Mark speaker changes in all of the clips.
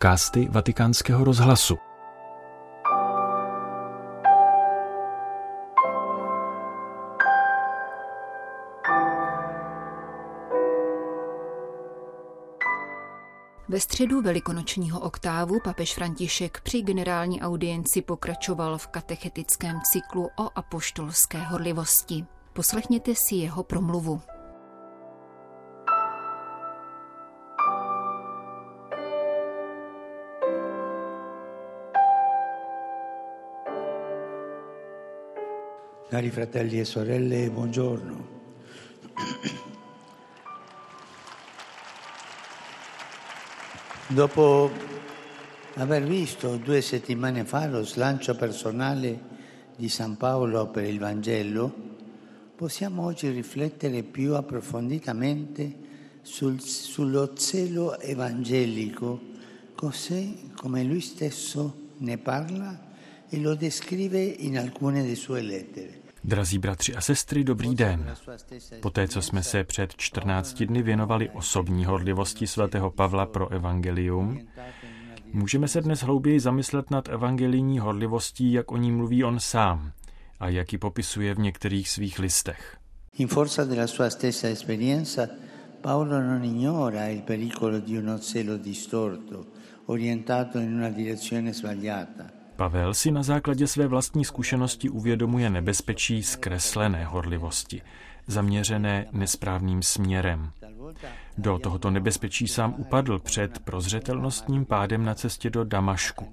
Speaker 1: podcasty Vatikánského rozhlasu.
Speaker 2: Ve středu velikonočního oktávu papež František při generální audienci pokračoval v katechetickém cyklu o apoštolské horlivosti. Poslechněte si jeho promluvu.
Speaker 3: Cari fratelli e sorelle, buongiorno. Dopo aver visto due settimane fa lo slancio personale di San Paolo per il Vangelo, possiamo oggi riflettere più approfonditamente sul, sullo zelo evangelico, così come lui stesso ne parla e lo descrive in alcune delle sue lettere.
Speaker 1: Drazí bratři a sestry, dobrý den. Poté, co jsme se před 14 dny věnovali osobní horlivosti svatého Pavla pro evangelium, můžeme se dnes hlouběji zamyslet nad evangelijní horlivostí, jak o ní mluví on sám a jak ji popisuje v některých svých listech.
Speaker 3: In forza della sua stessa esperienza, Paolo non ignora il pericolo di uno zelo distorto, orientato in una direzione sbagliata –
Speaker 1: Pavel si na základě své vlastní zkušenosti uvědomuje nebezpečí zkreslené horlivosti, zaměřené nesprávným směrem. Do tohoto nebezpečí sám upadl před prozřetelnostním pádem na cestě do Damašku.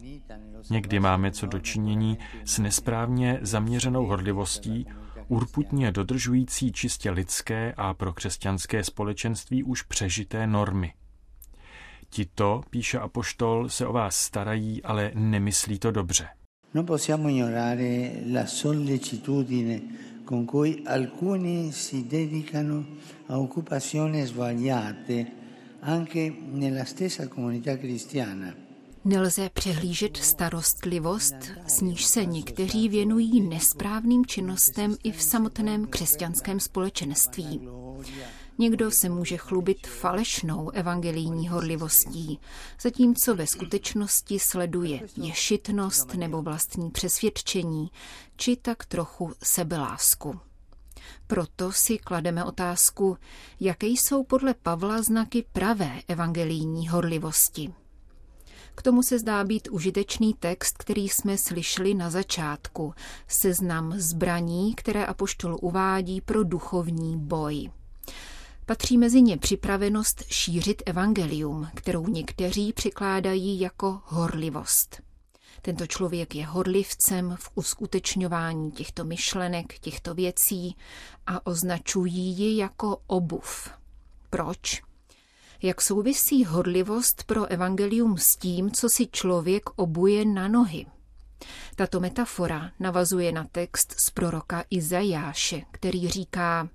Speaker 1: Někdy máme co dočinění s nesprávně zaměřenou horlivostí, urputně dodržující čistě lidské a pro křesťanské společenství už přežité normy. Tito, píše apoštol, se o vás starají, ale nemyslí to dobře.
Speaker 3: Non possiamo ignorare la sollecitudine con cui alcuni si dedicano a occupazioni sbagliate anche nella stessa comunità cristiana.
Speaker 2: Nelze přehlížet starostlivost, s níž se někteří věnují nesprávným činnostem i v samotném křesťanském společenství. Někdo se může chlubit falešnou evangelijní horlivostí, zatímco ve skutečnosti sleduje ješitnost nebo vlastní přesvědčení, či tak trochu sebelásku. Proto si klademe otázku, jaké jsou podle Pavla znaky pravé evangelijní horlivosti. K tomu se zdá být užitečný text, který jsme slyšeli na začátku, seznam zbraní, které apoštol uvádí pro duchovní boj. Patří mezi ně připravenost šířit evangelium, kterou někteří přikládají jako horlivost. Tento člověk je horlivcem v uskutečňování těchto myšlenek, těchto věcí a označují ji jako obuv. Proč? Jak souvisí horlivost pro evangelium s tím, co si člověk obuje na nohy? Tato metafora navazuje na text z proroka Izajáše, který říká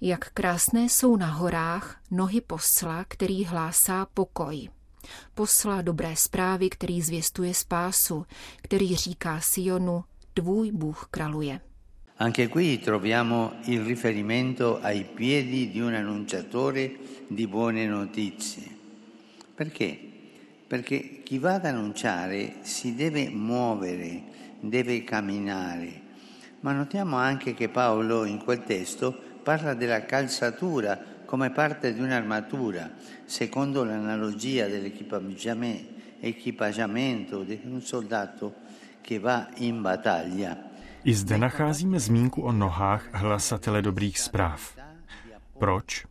Speaker 2: jak krásné jsou na horách nohy posla, který hlásá pokoj. Posla dobré zprávy, který zvěstuje spásu, který říká Sionu, tvůj Bůh kraluje.
Speaker 3: Anche qui troviamo il riferimento ai piedi di un annunciatore di buone notizie. Perché? Perché chi va ad annunciare si deve muovere, deve camminare. Ma notiamo anche che Paolo in quel testo parla della calzatura come parte di un'armatura, secondo l'analogia dell'equipaggiamento di un soldato che va in battaglia.
Speaker 1: I zde nacházíme zmínku o nohách hlasatele dobrých zpráv. Proč?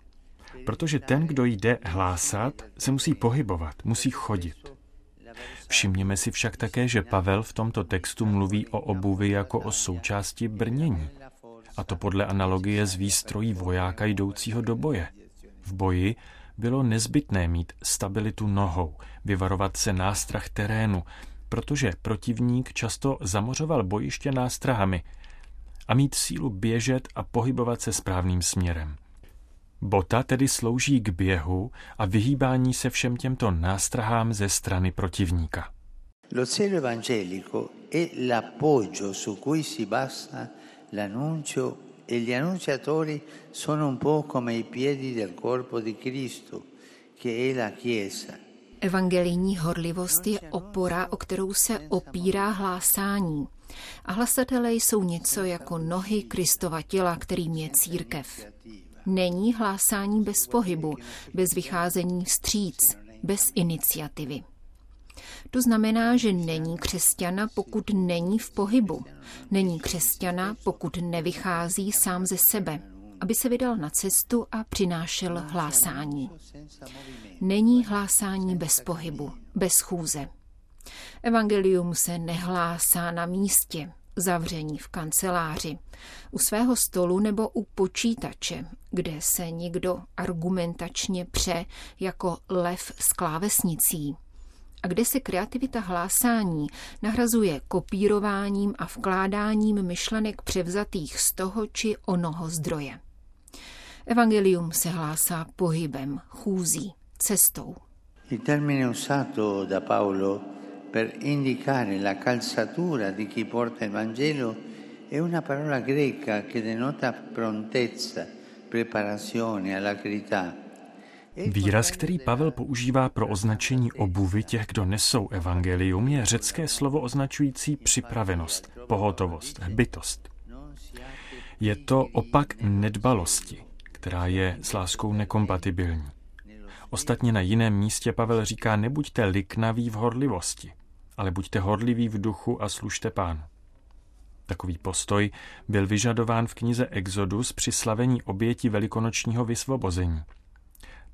Speaker 1: Protože ten, kdo jde hlásat, se musí pohybovat, musí chodit. Všimněme si však také, že Pavel v tomto textu mluví o obuvi jako o součásti brnění a to podle analogie z výstrojí vojáka jdoucího do boje. V boji bylo nezbytné mít stabilitu nohou, vyvarovat se nástrah terénu, protože protivník často zamořoval bojiště nástrahami a mít sílu běžet a pohybovat se správným směrem. Bota tedy slouží k běhu a vyhýbání se všem těmto nástrahám ze strany protivníka.
Speaker 3: Lo cielo evangelico è l'appoggio su cui si basa l'annuncio e gli annunciatori sono un po' come i piedi del corpo di Cristo, che è la Chiesa.
Speaker 2: Evangelijní horlivost je opora, o kterou se opírá hlásání. A hlasatelé jsou něco jako nohy Kristova těla, kterým je církev. Není hlásání bez pohybu, bez vycházení vstříc, bez iniciativy. To znamená, že není křesťana, pokud není v pohybu. Není křesťana, pokud nevychází sám ze sebe, aby se vydal na cestu a přinášel hlásání. Není hlásání bez pohybu, bez chůze. Evangelium se nehlásá na místě, zavření v kanceláři, u svého stolu nebo u počítače, kde se někdo argumentačně pře jako lev s klávesnicí a kde se kreativita hlásání nahrazuje kopírováním a vkládáním myšlenek převzatých z toho či onoho zdroje. Evangelium se hlásá pohybem, chůzí, cestou.
Speaker 3: Il termine usato da Paolo per indicare la calzatura di chi porta il Vangelo è una parola greca che denota prontezza, preparazione, alacrità.
Speaker 1: Výraz, který Pavel používá pro označení obuvy těch, kdo nesou evangelium, je řecké slovo označující připravenost, pohotovost, bytost. Je to opak nedbalosti, která je s láskou nekompatibilní. Ostatně na jiném místě Pavel říká, nebuďte liknaví v horlivosti, ale buďte horliví v duchu a služte pán. Takový postoj byl vyžadován v knize Exodus při slavení oběti velikonočního vysvobození.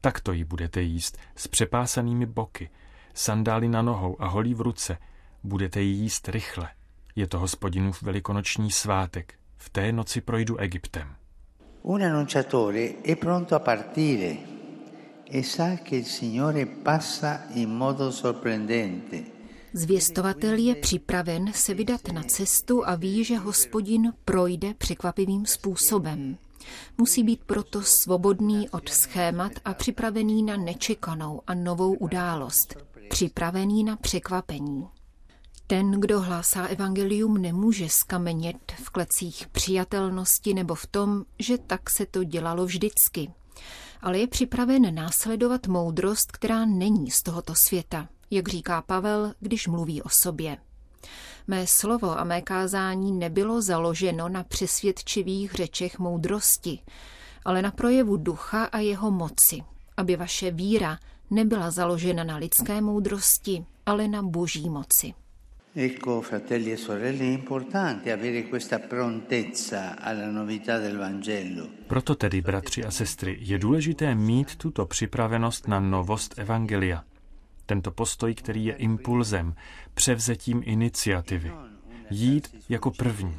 Speaker 1: Takto ji budete jíst s přepásanými boky, sandály na nohou a holí v ruce. Budete ji jíst rychle. Je to hospodinův velikonoční svátek. V té noci projdu Egyptem.
Speaker 3: Un annunciatore è pronto a partire e sa che il Signore passa in modo sorprendente.
Speaker 2: Zvěstovatel je připraven se vydat na cestu a ví, že hospodin projde překvapivým způsobem. Musí být proto svobodný od schémat a připravený na nečekanou a novou událost, připravený na překvapení. Ten, kdo hlásá evangelium, nemůže skamenět v klecích přijatelnosti nebo v tom, že tak se to dělalo vždycky, ale je připraven následovat moudrost, která není z tohoto světa, jak říká Pavel, když mluví o sobě. Mé slovo a mé kázání nebylo založeno na přesvědčivých řečech moudrosti, ale na projevu ducha a jeho moci, aby vaše víra nebyla založena na lidské moudrosti, ale na boží moci.
Speaker 3: Ecco, fratelli e sorelle, è importante avere questa prontezza alla novità del Vangelo.
Speaker 1: Proto tedy, bratři a sestry, je důležité mít tuto připravenost na novost Evangelia. Tento postoj, který je impulzem, převzetím iniciativy. Jít jako první.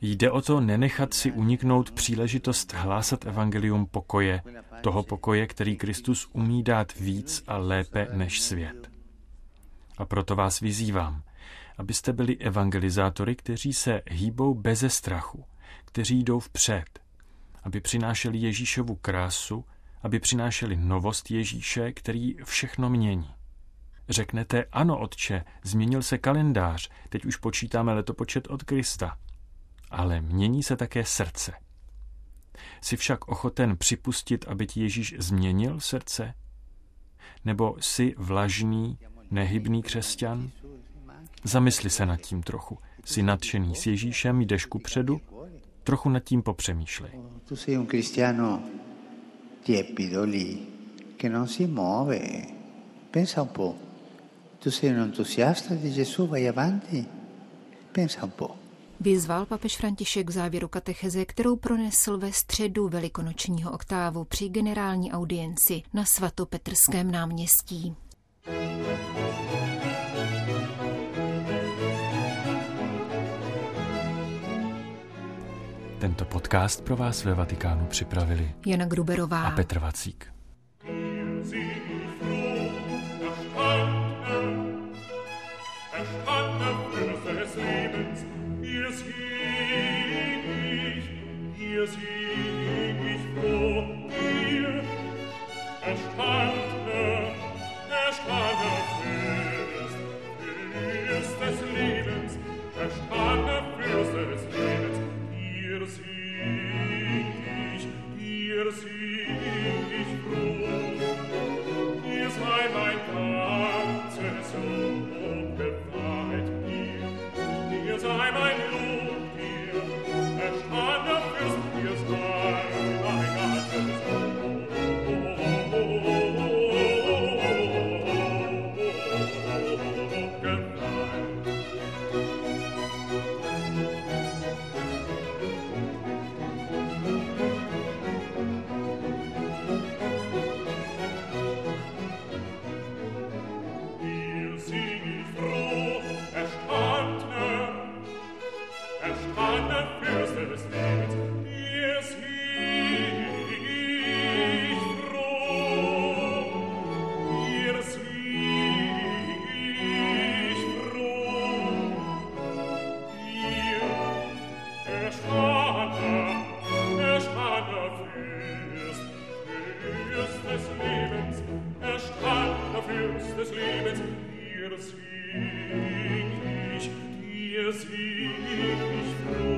Speaker 1: Jde o to nenechat si uniknout příležitost hlásat evangelium pokoje, toho pokoje, který Kristus umí dát víc a lépe než svět. A proto vás vyzývám, abyste byli evangelizátory, kteří se hýbou beze strachu, kteří jdou vpřed, aby přinášeli Ježíšovu krásu, aby přinášeli novost Ježíše, který všechno mění. Řeknete, ano, otče, změnil se kalendář, teď už počítáme letopočet od Krista. Ale mění se také srdce. Jsi však ochoten připustit, aby ti Ježíš změnil srdce? Nebo jsi vlažný, nehybný křesťan? Zamysli se nad tím trochu. Jsi nadšený s Ježíšem, jdeš ku předu? Trochu nad tím popřemýšlej.
Speaker 3: Tu sei un cristiano tiepido lì, che non si muove. Pensa un po'. Tu sei un entusiasta di Gesù, vai avanti. Pensa un po'.
Speaker 2: Vyzval papež František v závěru katecheze, kterou pronesl ve středu velikonočního oktávu při generální audienci na svatopetrském náměstí.
Speaker 1: Tento podcast pro vás ve Vatikánu připravili
Speaker 2: Jana Gruberová
Speaker 1: a Petr Vacík.
Speaker 4: dir
Speaker 1: sieg ich froh